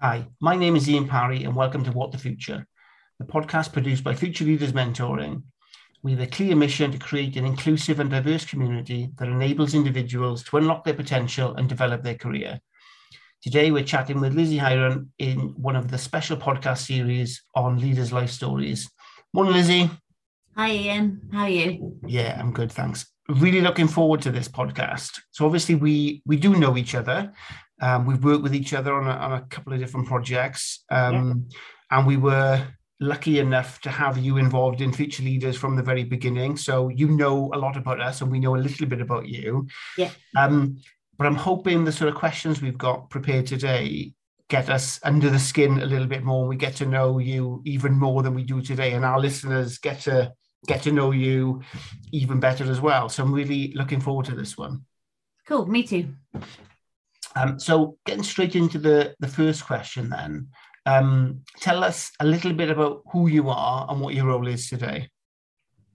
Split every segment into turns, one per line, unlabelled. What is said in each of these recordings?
Hi, my name is Ian Parry, and welcome to What the Future, the podcast produced by Future Leaders Mentoring. We have a clear mission to create an inclusive and diverse community that enables individuals to unlock their potential and develop their career. Today, we're chatting with Lizzie Hiron in one of the special podcast series on leaders' life stories. Morning, Lizzie.
Hi, Ian. How are you?
Yeah, I'm good, thanks. Really looking forward to this podcast. So obviously, we we do know each other, um, we've worked with each other on a, on a couple of different projects, um, yeah. and we were lucky enough to have you involved in Future Leaders from the very beginning. So you know a lot about us, and we know a little bit about you.
Yeah.
Um, but I'm hoping the sort of questions we've got prepared today get us under the skin a little bit more. We get to know you even more than we do today, and our listeners get to get to know you even better as well. So I'm really looking forward to this one.
Cool. Me too.
Um, so getting straight into the, the first question then, um, tell us a little bit about who you are and what your role is today.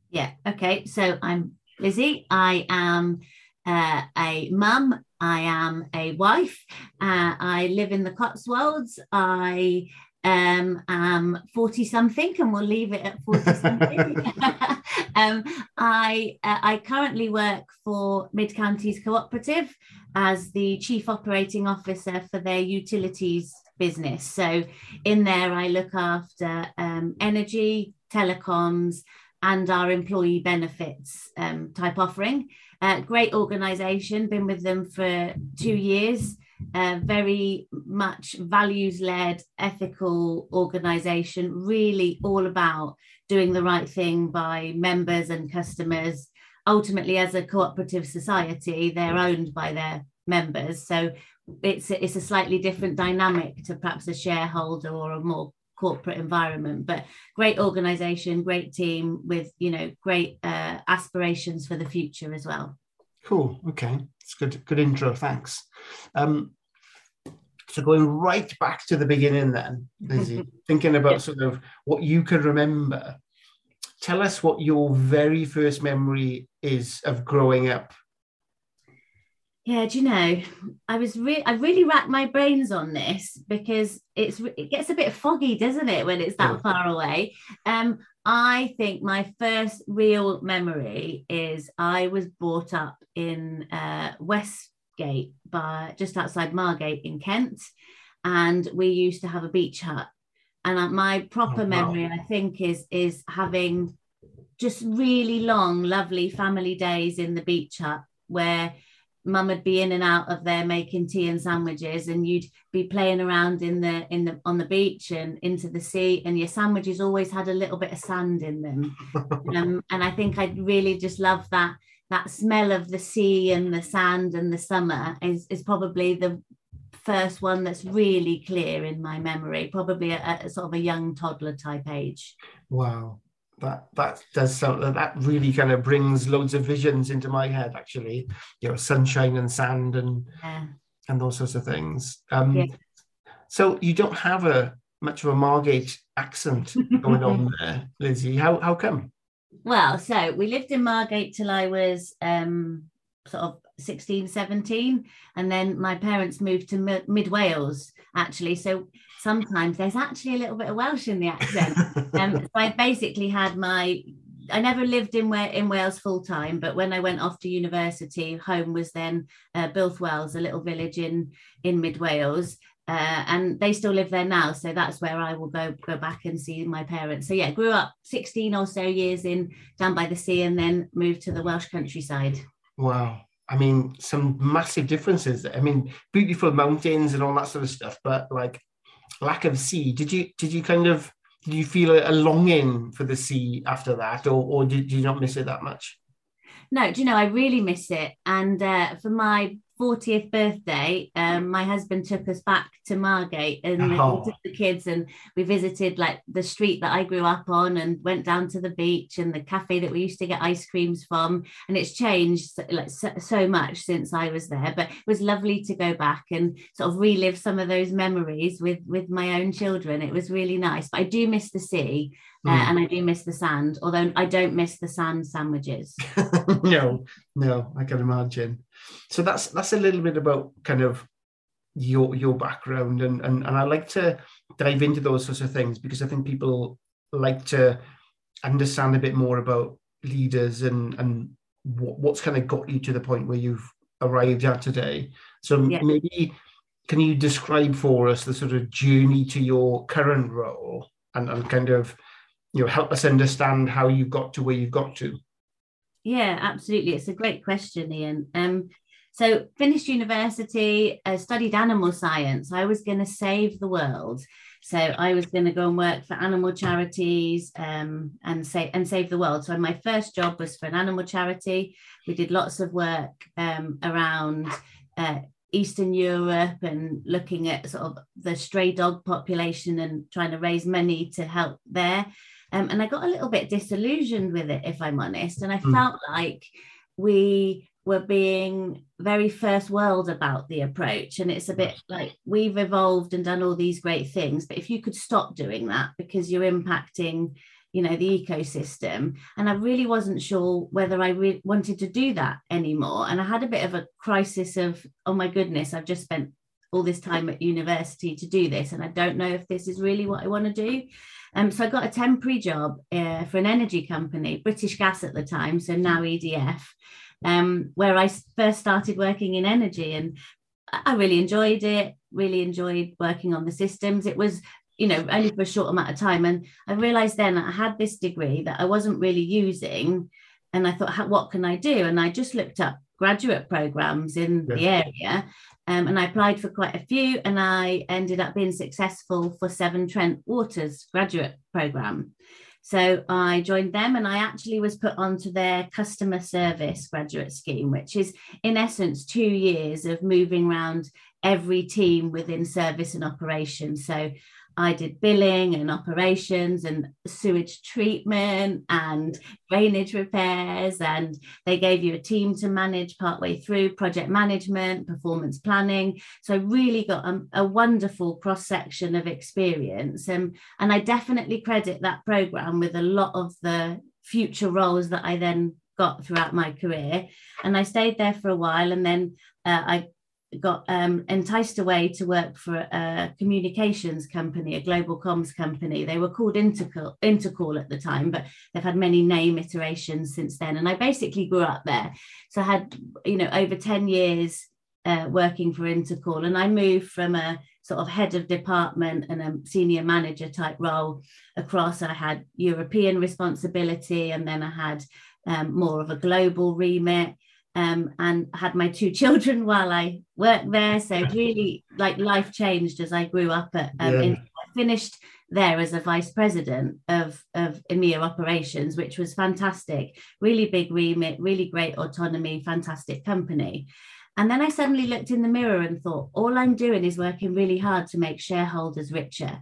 Yeah, okay. So I'm Lizzie. I am uh, a mum. I am a wife. Uh, I live in the Cotswolds. I um, am 40 something and we'll leave it at 40 something. um, I, uh, I currently work for Mid Counties Cooperative as the Chief Operating Officer for their utilities business. So in there, I look after um, energy, telecoms, and our employee benefits um, type offering. Uh, great organization, been with them for two years uh, very much values led, ethical organization, really all about doing the right thing by members and customers. Ultimately, as a cooperative society, they're owned by their members. So it's it's a slightly different dynamic to perhaps a shareholder or a more corporate environment but great organization great team with you know great uh, aspirations for the future as well
Cool. Okay, it's good. Good intro. Thanks. Um, so going right back to the beginning, then, Lizzie, thinking about sort of what you can remember. Tell us what your very first memory is of growing up.
Yeah, do you know? I was really, I really racked my brains on this because it's it gets a bit foggy, doesn't it, when it's that yeah. far away? Um, I think my first real memory is I was brought up in uh, Westgate, by just outside Margate in Kent, and we used to have a beach hut. And my proper oh, wow. memory, I think, is is having just really long, lovely family days in the beach hut where mum would be in and out of there making tea and sandwiches and you'd be playing around in the in the on the beach and into the sea and your sandwiches always had a little bit of sand in them. Um, and i think i really just love that that smell of the sea and the sand and the summer is is probably the first one that's really clear in my memory probably at, a sort of a young toddler type age.
Wow that that does something that really kind of brings loads of visions into my head actually. You know sunshine and sand and yeah. and those sorts of things. Um yeah. so you don't have a much of a margate accent going on there lizzie how how come?
Well so we lived in margate till i was um sort of 16 17 and then my parents moved to mid wales actually. So sometimes there's actually a little bit of welsh in the accent um, so i basically had my I never lived in where in Wales full time, but when I went off to university, home was then uh, Wells, a little village in in mid Wales, uh, and they still live there now. So that's where I will go go back and see my parents. So yeah, grew up 16 or so years in down by the sea, and then moved to the Welsh countryside.
Wow, I mean, some massive differences. I mean, beautiful mountains and all that sort of stuff, but like lack of sea. Did you did you kind of did you feel a, longing for the sea after that, or or did you not miss it that much?
No, do you know I really miss it, and uh, for my 40th birthday, um, my husband took us back to Margate and oh. we took the kids and we visited like the street that I grew up on and went down to the beach and the cafe that we used to get ice creams from. And it's changed like so, so much since I was there, but it was lovely to go back and sort of relive some of those memories with with my own children. It was really nice. But I do miss the sea. Uh, mm. and I do miss the sand, although I don't miss the sand sandwiches.
no, no, I can imagine. So that's that's a little bit about kind of your your background and, and and I like to dive into those sorts of things because I think people like to understand a bit more about leaders and and what, what's kind of got you to the point where you've arrived at today. So yeah. maybe can you describe for us the sort of journey to your current role and, and kind of you know help us understand how you got to where you've got to?
Yeah, absolutely. It's a great question, Ian. Um, so finished university, uh, studied animal science. I was going to save the world. So I was going to go and work for animal charities um, and say and save the world. So my first job was for an animal charity. We did lots of work um, around uh, Eastern Europe and looking at sort of the stray dog population and trying to raise money to help there. Um, and I got a little bit disillusioned with it, if I'm honest. And I mm. felt like we were being very first world about the approach. And it's a bit like we've evolved and done all these great things, but if you could stop doing that because you're impacting, you know, the ecosystem. And I really wasn't sure whether I re- wanted to do that anymore. And I had a bit of a crisis of, oh my goodness, I've just spent all this time at university to do this, and I don't know if this is really what I want to do. Um, so I got a temporary job uh, for an energy company, British Gas at the time, so now EDF um, where I first started working in energy. And I really enjoyed it, really enjoyed working on the systems. It was, you know, only for a short amount of time. And I realized then I had this degree that I wasn't really using. And I thought, what can I do? And I just looked up graduate programs in yeah. the area. Um, and I applied for quite a few, and I ended up being successful for Severn Trent Water's graduate program. So I joined them and I actually was put onto their customer service graduate scheme, which is in essence two years of moving around every team within service and operations. So I did billing and operations and sewage treatment and drainage repairs. And they gave you a team to manage partway through project management, performance planning. So I really got a, a wonderful cross section of experience. And, and I definitely credit that program with a lot of the future roles that I then got throughout my career. And I stayed there for a while. And then uh, I got um, enticed away to work for a communications company, a global comms company. They were called Intercall, Intercall at the time, but they've had many name iterations since then. And I basically grew up there. So I had, you know, over 10 years uh, working for Intercall. And I moved from a sort of head of department and a senior manager type role across. I had European responsibility and then I had um, more of a global remit um, and had my two children while I worked there. So really, like life changed as I grew up. At um, yeah. in, I finished there as a vice president of of EMEA operations, which was fantastic. Really big remit, really great autonomy, fantastic company. And then I suddenly looked in the mirror and thought, all I'm doing is working really hard to make shareholders richer.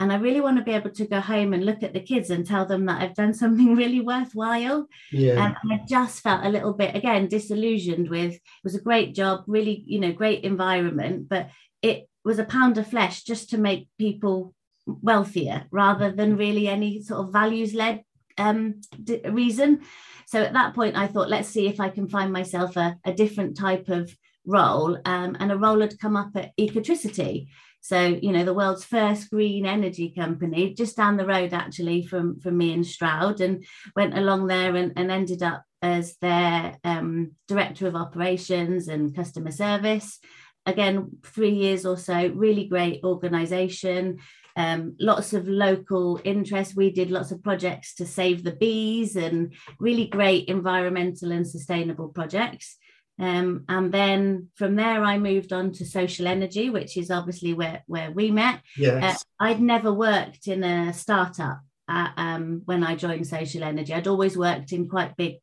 And I really want to be able to go home and look at the kids and tell them that I've done something really worthwhile. Yeah. Um, and I just felt a little bit, again, disillusioned with it was a great job, really, you know, great environment, but it was a pound of flesh just to make people wealthier rather than really any sort of values led um, d- reason. So at that point, I thought, let's see if I can find myself a, a different type of role. Um, and a role had come up at Ecotricity. So, you know, the world's first green energy company, just down the road actually from, from me and Stroud, and went along there and, and ended up as their um, director of operations and customer service. Again, three years or so, really great organization. Um, lots of local interest. We did lots of projects to save the bees and really great environmental and sustainable projects. Um, and then from there, I moved on to social energy, which is obviously where, where we met. Yes. Uh, I'd never worked in a startup uh, um, when I joined social energy. I'd always worked in quite big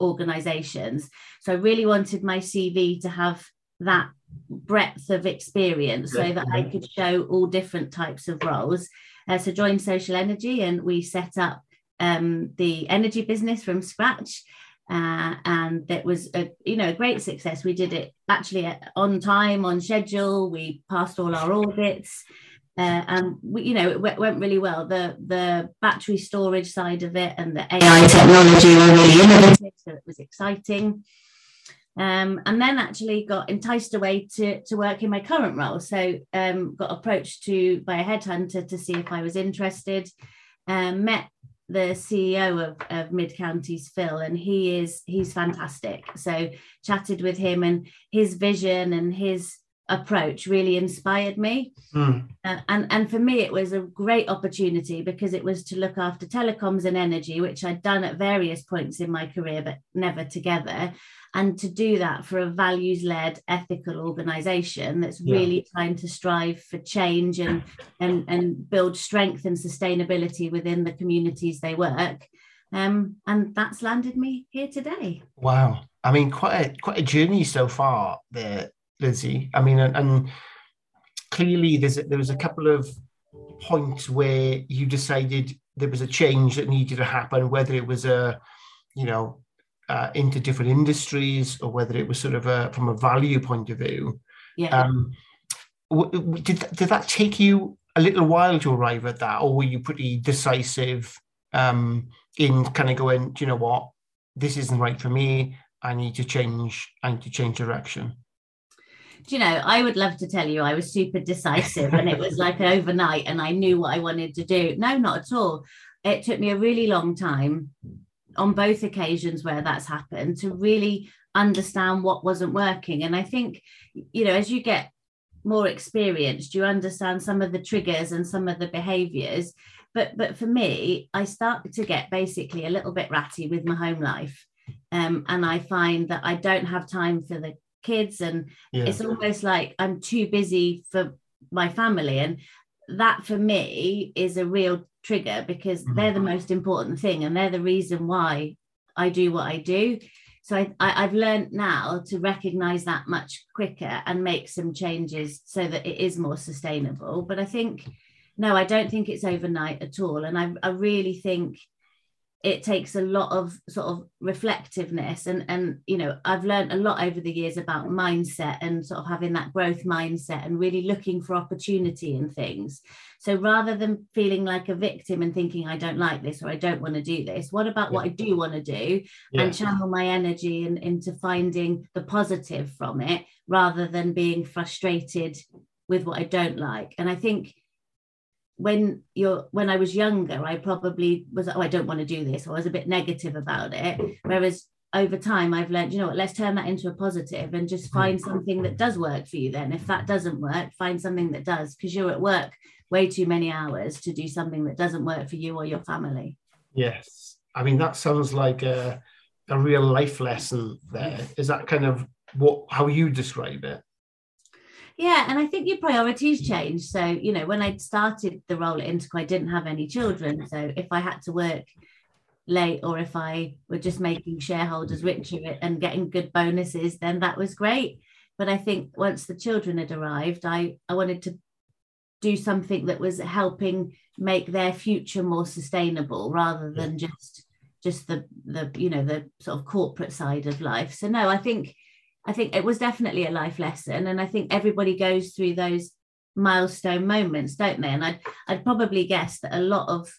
organizations. So I really wanted my CV to have that breadth of experience so that I could show all different types of roles. Uh, so joined social energy and we set up um, the energy business from scratch uh, and that was a you know a great success. We did it actually on time, on schedule. We passed all our audits, uh, and we, you know it w- went really well. The the battery storage side of it and the AI technology were really innovative, so it was exciting. Um, and then actually got enticed away to, to work in my current role. So um, got approached to by a headhunter to see if I was interested. Um, met the CEO of, of Mid Counties, Phil, and he is he's fantastic. So chatted with him and his vision and his approach really inspired me. Mm. Uh, and, and for me, it was a great opportunity because it was to look after telecoms and energy, which I'd done at various points in my career, but never together. And to do that for a values led, ethical organization that's yeah. really trying to strive for change and, and, and build strength and sustainability within the communities they work. Um, and that's landed me here today.
Wow. I mean, quite a, quite a journey so far there Lizzie. I mean, and, and clearly there's a, there was a couple of points where you decided there was a change that needed to happen, whether it was a, you know, uh, into different industries or whether it was sort of a from a value point of view.
Yeah. Um,
did did that take you a little while to arrive at that, or were you pretty decisive um, in kind of going, do you know what, this isn't right for me. I need to change. I need to change direction
you know, I would love to tell you I was super decisive and it was like overnight and I knew what I wanted to do. No, not at all. It took me a really long time on both occasions where that's happened to really understand what wasn't working. And I think, you know, as you get more experienced, you understand some of the triggers and some of the behaviors. But but for me, I started to get basically a little bit ratty with my home life. Um, and I find that I don't have time for the kids and yeah. it's almost like i'm too busy for my family and that for me is a real trigger because mm-hmm. they're the most important thing and they're the reason why i do what i do so I, I, have learned now to recognize that much quicker and make some changes so that it is more sustainable but i think no i don't think it's overnight at all and i, I really think it takes a lot of sort of reflectiveness and and you know i've learned a lot over the years about mindset and sort of having that growth mindset and really looking for opportunity in things so rather than feeling like a victim and thinking i don't like this or i don't want to do this what about yeah. what i do want to do yeah. and channel my energy in, into finding the positive from it rather than being frustrated with what i don't like and i think when you're when I was younger, I probably was oh I don't want to do this, or I was a bit negative about it. Mm. Whereas over time, I've learned, you know what, let's turn that into a positive and just mm. find something that does work for you. Then, if that doesn't work, find something that does, because you're at work way too many hours to do something that doesn't work for you or your family.
Yes, I mean that sounds like a a real life lesson. There mm. is that kind of what how you describe it.
Yeah, and I think your priorities change. So, you know, when I started the role at Intercall, I didn't have any children. So if I had to work late or if I were just making shareholders richer and getting good bonuses, then that was great. But I think once the children had arrived, I, I wanted to do something that was helping make their future more sustainable rather than just just the the you know the sort of corporate side of life so no i think I think it was definitely a life lesson. And I think everybody goes through those milestone moments, don't they? And I'd, I'd probably guess that a lot of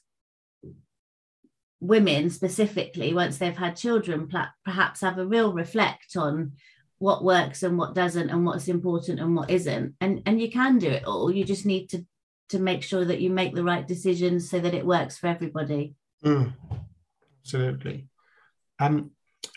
women specifically, once they've had children, perhaps have a real reflect on what works and what doesn't and what's important and what isn't. And, and you can do it all. You just need to, to make sure that you make the right decisions so that it works for everybody.
Mm, absolutely. Um,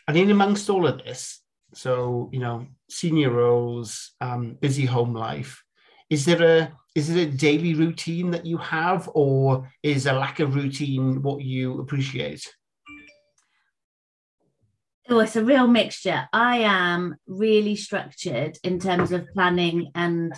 and in amongst all of this, so you know senior roles um, busy home life is there a is it a daily routine that you have or is a lack of routine what you appreciate
Oh, it's a real mixture. I am really structured in terms of planning and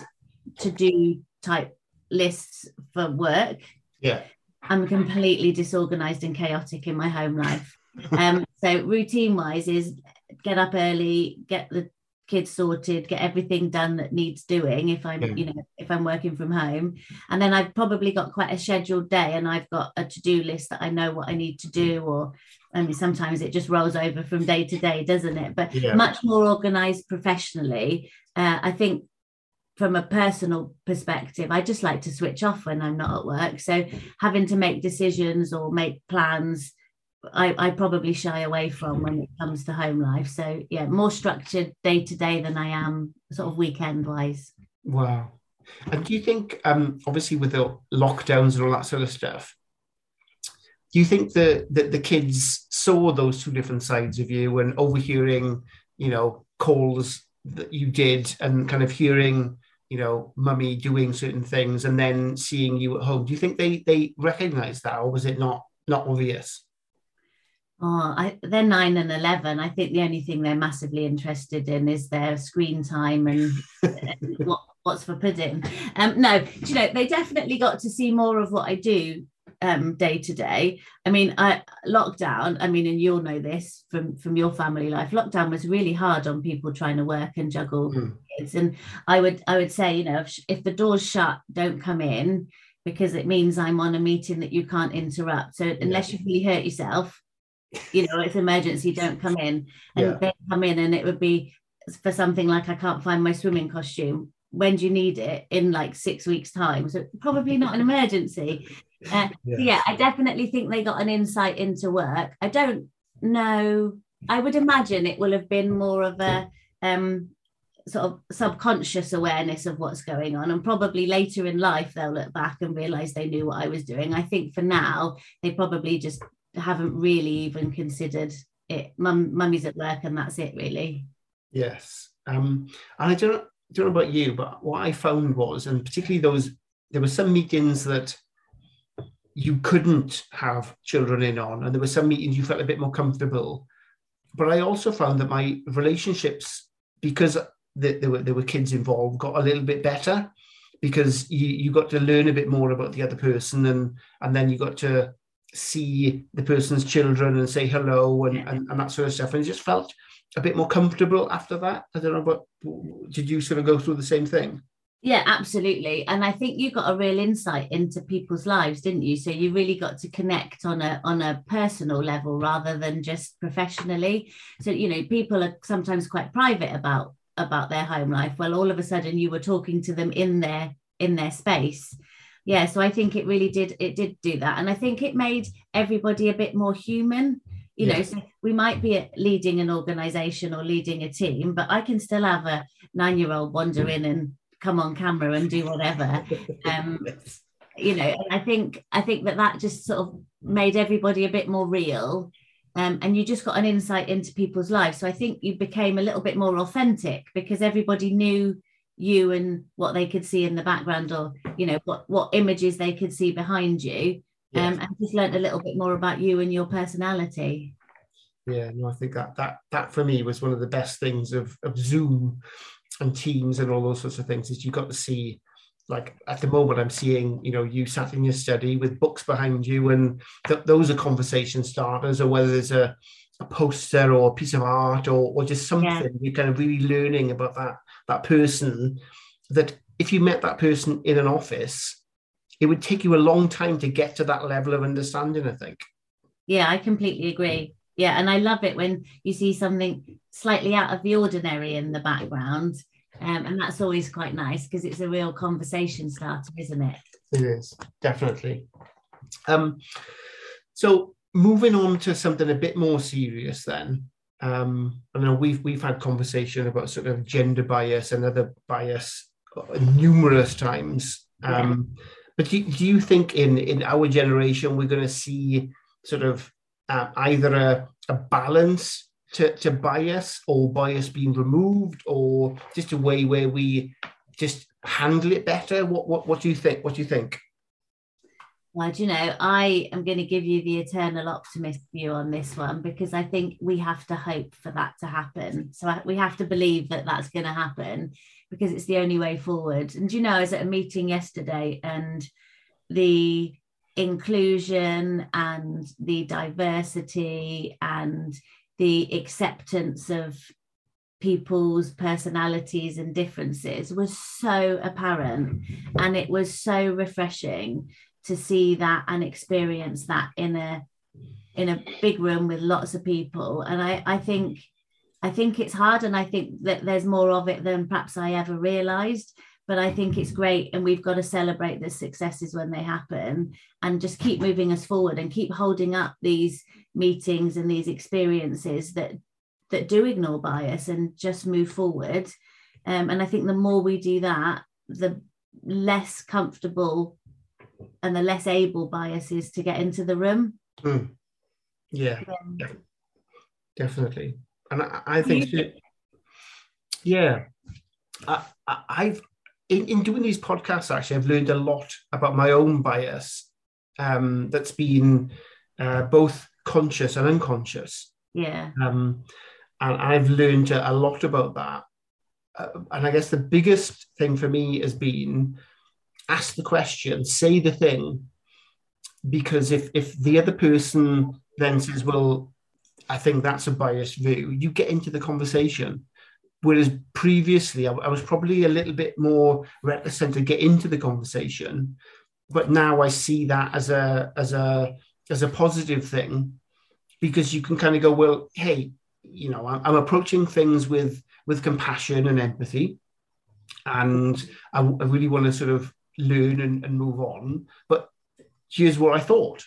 to do type lists for work.
Yeah.
I'm completely disorganized and chaotic in my home life. Um, so routine wise is get up early, get the kids sorted, get everything done that needs doing if I'm, yeah. you know, if I'm working from home. And then I've probably got quite a scheduled day and I've got a to-do list that I know what I need to do or I mean sometimes it just rolls over from day to day, doesn't it? But yeah. much more organized professionally. Uh, I think from a personal perspective, I just like to switch off when I'm not at work. So having to make decisions or make plans I, I probably shy away from when it comes to home life. So yeah, more structured day to day than I am sort of weekend wise.
Wow. And do you think, um, obviously, with the lockdowns and all that sort of stuff, do you think that the, the kids saw those two different sides of you and overhearing, you know, calls that you did and kind of hearing, you know, mummy doing certain things and then seeing you at home? Do you think they they recognized that, or was it not not obvious?
Oh, I, they're nine and eleven. I think the only thing they're massively interested in is their screen time and what what's for pudding. Um, no, you know, they definitely got to see more of what I do um, day to day. I mean, I, lockdown. I mean, and you'll know this from from your family life. Lockdown was really hard on people trying to work and juggle mm. kids. And I would I would say, you know, if, if the door's shut, don't come in because it means I'm on a meeting that you can't interrupt. So unless yeah. you really hurt yourself, you know, it's emergency, don't come in. And yeah. they come in and it would be for something like I can't find my swimming costume. When do you need it? In like six weeks time. So probably not an emergency. Uh, yeah. yeah i definitely think they got an insight into work. I don't know. I would imagine it will have been more of a um, sort of subconscious awareness of what's going on. And probably later in life they'll look back and realize they knew what i was doing. I think for now they probably just haven't really even considered it. Mum, mummy's at work and that's it really.
Yes. Um and i don't don't know about you, but what I found was, and particularly those, there were some meetings that you couldn't have children in on, and there were some meetings you felt a bit more comfortable. But I also found that my relationships, because there were there were kids involved, got a little bit better because you, you got to learn a bit more about the other person, and and then you got to see the person's children and say hello and, and, and that sort of stuff. And it just felt a bit more comfortable after that? I don't know, but did you sort of go through the same thing?
Yeah, absolutely. And I think you got a real insight into people's lives, didn't you? So you really got to connect on a on a personal level rather than just professionally. So, you know, people are sometimes quite private about about their home life. Well, all of a sudden you were talking to them in their in their space. Yeah, so I think it really did it did do that. And I think it made everybody a bit more human. You yeah. know so we might be leading an organization or leading a team but i can still have a nine year old wander in and come on camera and do whatever. Um you know i think i think that that just sort of made everybody a bit more real. Um, and you just got an insight into people's lives. So i think you became a little bit more authentic because everybody knew you and what they could see in the background or you know what what images they could see behind you yeah. um, and just learned a little bit more about you and your personality.
Yeah, no, I think that that that for me was one of the best things of of Zoom and Teams and all those sorts of things is you got to see like at the moment i'm seeing you know you sat in your study with books behind you and th- those are conversation starters or whether there's a, a poster or a piece of art or, or just something yeah. you're kind of really learning about that that person that if you met that person in an office it would take you a long time to get to that level of understanding, I think.
Yeah, I completely agree. Yeah, and I love it when you see something slightly out of the ordinary in the background. Um, and that's always quite nice because it's a real conversation starter, isn't it?
It is, definitely. Um, so moving on to something a bit more serious then. Um, I know we've we've had conversation about sort of gender bias and other bias numerous times. Um, yeah. But do, do you think in, in our generation we're going to see sort of uh, either a, a balance to, to bias or bias being removed or just a way where we just handle it better? What, what, what do you think? What do you think?
Well, do you know, I am going to give you the eternal optimist view on this one because I think we have to hope for that to happen. So we have to believe that that's going to happen because it's the only way forward. And you know, I was at a meeting yesterday and the inclusion and the diversity and the acceptance of people's personalities and differences was so apparent and it was so refreshing to see that and experience that in a in a big room with lots of people and i i think I think it's hard, and I think that there's more of it than perhaps I ever realised. but I think it's great. And we've got to celebrate the successes when they happen and just keep moving us forward and keep holding up these meetings and these experiences that that do ignore bias and just move forward. Um, and I think the more we do that, the less comfortable and the less able bias is to get into the room.
Mm. Yeah, yeah, definitely. And I, I think, yeah, I, have in, in, doing these podcasts, actually, I've learned a lot about my own bias um, that's been uh, both conscious and unconscious.
Yeah.
Um, and I've learned a lot about that. Uh, and I guess the biggest thing for me has been ask the question, say the thing, because if if the other person then says, "Well, I think that's a biased view," you get into the conversation. Whereas previously, I, I was probably a little bit more reticent to get into the conversation, but now I see that as a as a as a positive thing because you can kind of go, well, hey, you know, I'm, I'm approaching things with with compassion and empathy, and I, I really want to sort of learn and, and, move on. But here's what I thought,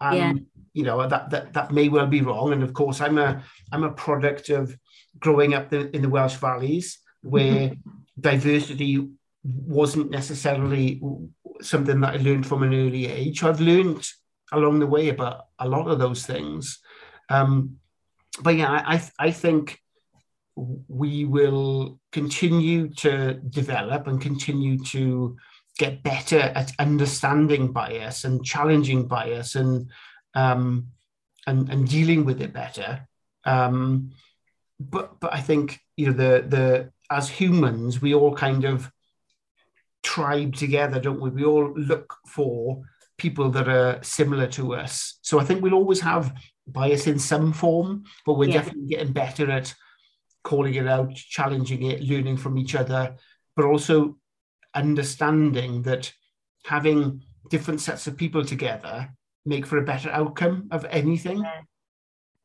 and yeah. you know that that that may well be wrong. And of course, I'm a I'm a product of growing up the, in the Welsh valleys where diversity wasn't necessarily something that I learned from an early age. I've learned along the way about a lot of those things. Um, but yeah, I, I think we will continue to develop and continue to get better at understanding bias and challenging bias and um, and, and dealing with it better. Um, but but I think you know the the as humans we all kind of tribe together, don't we? We all look for people that are similar to us. So I think we'll always have bias in some form, but we're yeah. definitely getting better at calling it out, challenging it, learning from each other, but also understanding that having different sets of people together make for a better outcome of anything.
Yeah.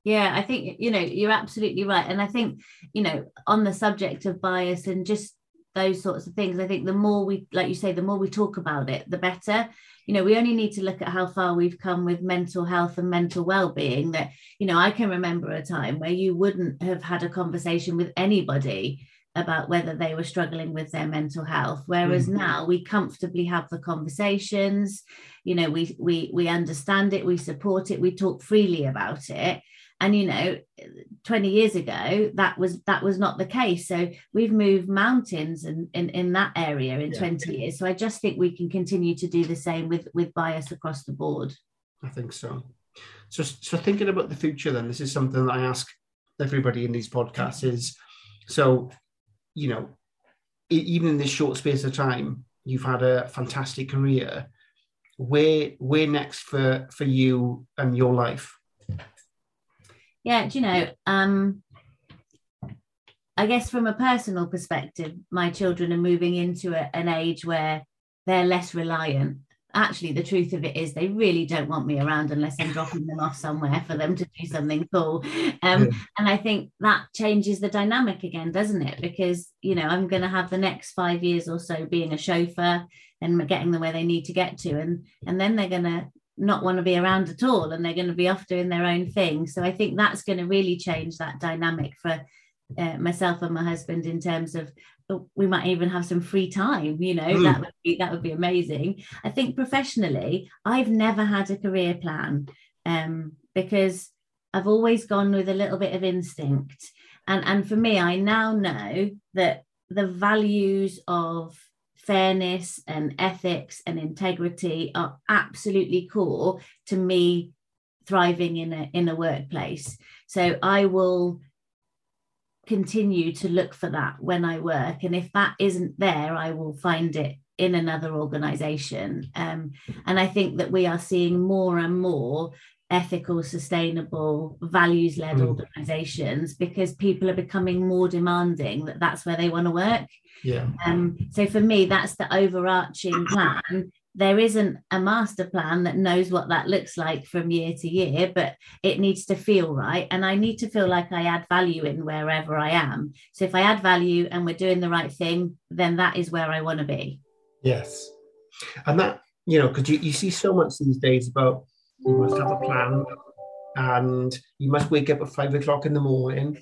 yeah, I think you know you're absolutely right, and I think you know on the subject of bias and just those sorts of things, I think the more we, like you say, the more we talk about it, the better you know we only need to look at how far we've come with mental health and mental well-being that you know i can remember a time where you wouldn't have had a conversation with anybody about whether they were struggling with their mental health. Whereas mm-hmm. now we comfortably have the conversations you know we we we understand it we support it we talk freely about it. And you know 20 years ago that was that was not the case. So we've moved mountains and in, in that area in yeah. 20 years. So i just think we can continue to do the same with with bias across the board.
I think so. So so thinking about the future then this is something that i ask everybody in these podcasts is so you know even in this short space of time you've had a fantastic career where where next for for you and your life
yeah, do you know, um, I guess from a personal perspective, my children are moving into a, an age where they're less reliant. Actually, the truth of it is, they really don't want me around unless I'm dropping them off somewhere for them to do something cool. Um, yeah. And I think that changes the dynamic again, doesn't it? Because, you know, I'm going to have the next five years or so being a chauffeur and getting them where they need to get to. And, and then they're going to not want to be around at all and they're going to be off doing their own thing so i think that's going to really change that dynamic for uh, myself and my husband in terms of we might even have some free time you know mm. that would be that would be amazing. I think professionally i've never had a career plan um, because i've always gone with a little bit of instinct. And and for me i now know that the values of fairness and ethics and integrity are absolutely core to me thriving in a in a workplace. So i will continue to look for that when i work and if that isn't there i will find it in another organization um, and i think that we are seeing more and more ethical sustainable values led mm. organizations because people are becoming more demanding that that's where they want to work
yeah.
Um, so for me, that's the overarching plan there isn't a master plan that knows what that looks like from year to year, but it needs to feel right. And I need to feel like I add value in wherever I am. So if I add value and we're doing the right thing, then that is where I want to be.
Yes. And that, you know, because you, you see so much these days about you must have a plan and you must wake up at five o'clock in the morning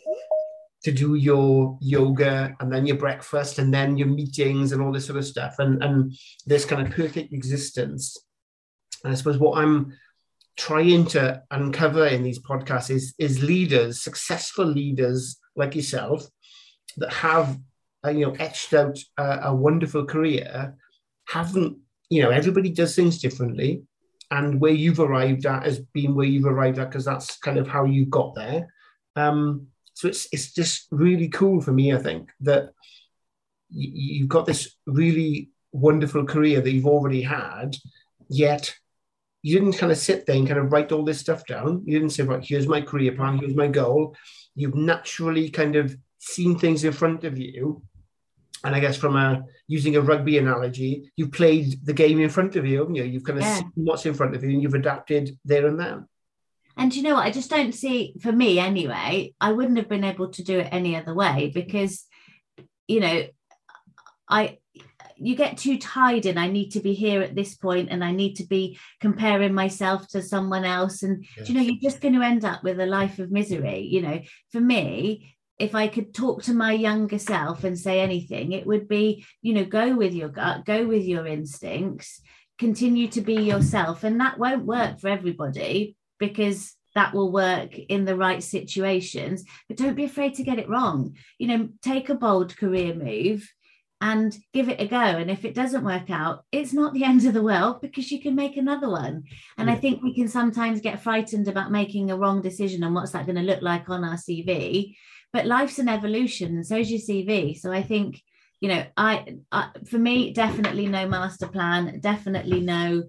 to do your yoga and then your breakfast and then your meetings and all this sort of stuff and and this kind of perfect existence. And i suppose what i'm trying to uncover in these podcasts is is leaders successful leaders like yourself that have uh, you know etched out a, a wonderful career haven't you know everybody does things differently. And where you've arrived at has been where you've arrived at because that's kind of how you got there. Um, so it's it's just really cool for me. I think that you've got this really wonderful career that you've already had, yet you didn't kind of sit there and kind of write all this stuff down. You didn't say, right, here's my career plan, here's my goal. You've naturally kind of seen things in front of you. And I guess from a using a rugby analogy, you've played the game in front of you, haven't you? You've kind of yeah. seen what's in front of you and you've adapted there and then.
And you know what? I just don't see, for me anyway, I wouldn't have been able to do it any other way because, you know, I, you get too tied in. I need to be here at this point and I need to be comparing myself to someone else. And, yes. you know, you're just going to end up with a life of misery. You know, for me, if I could talk to my younger self and say anything, it would be, you know, go with your gut, go with your instincts, continue to be yourself. And that won't work for everybody because that will work in the right situations. But don't be afraid to get it wrong. You know, take a bold career move and give it a go. And if it doesn't work out, it's not the end of the world because you can make another one. And yeah. I think we can sometimes get frightened about making a wrong decision and what's that going to look like on our CV. But life's an evolution, and so is your CV. So I think, you know, I, I for me, definitely no master plan, definitely no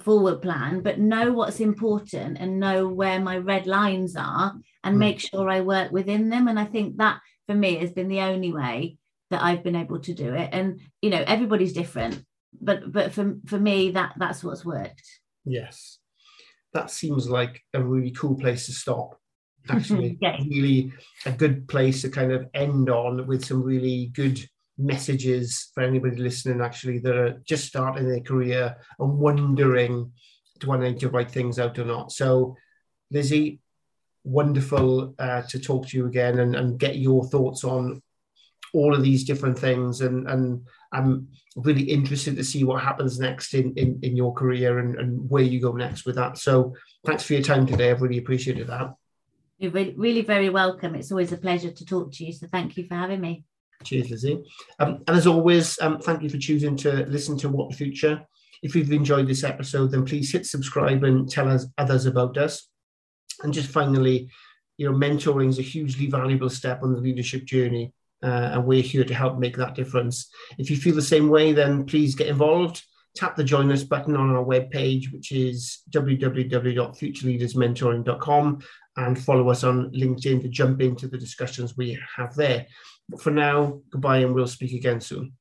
forward plan, but know what's important and know where my red lines are and mm. make sure I work within them. And I think that for me has been the only way that I've been able to do it. And you know, everybody's different, but but for for me, that that's what's worked.
Yes, that seems like a really cool place to stop. Actually, yeah. really a good place to kind of end on with some really good messages for anybody listening actually that are just starting their career and wondering do I need to write things out or not. So, Lizzie, wonderful uh, to talk to you again and, and get your thoughts on all of these different things. And, and I'm really interested to see what happens next in, in, in your career and, and where you go next with that. So, thanks for your time today. I've really appreciated that.
You're really very welcome. It's always a pleasure to talk to you. So, thank you for having me.
Cheers, Lizzie. Um, and as always, um, thank you for choosing to listen to What the Future. If you've enjoyed this episode, then please hit subscribe and tell us others about us. And just finally, you know, mentoring is a hugely valuable step on the leadership journey, uh, and we're here to help make that difference. If you feel the same way, then please get involved. Tap the join us button on our webpage, which is www.futureleadersmentoring.com, and follow us on LinkedIn to jump into the discussions we have there. For now, goodbye and we'll speak again soon.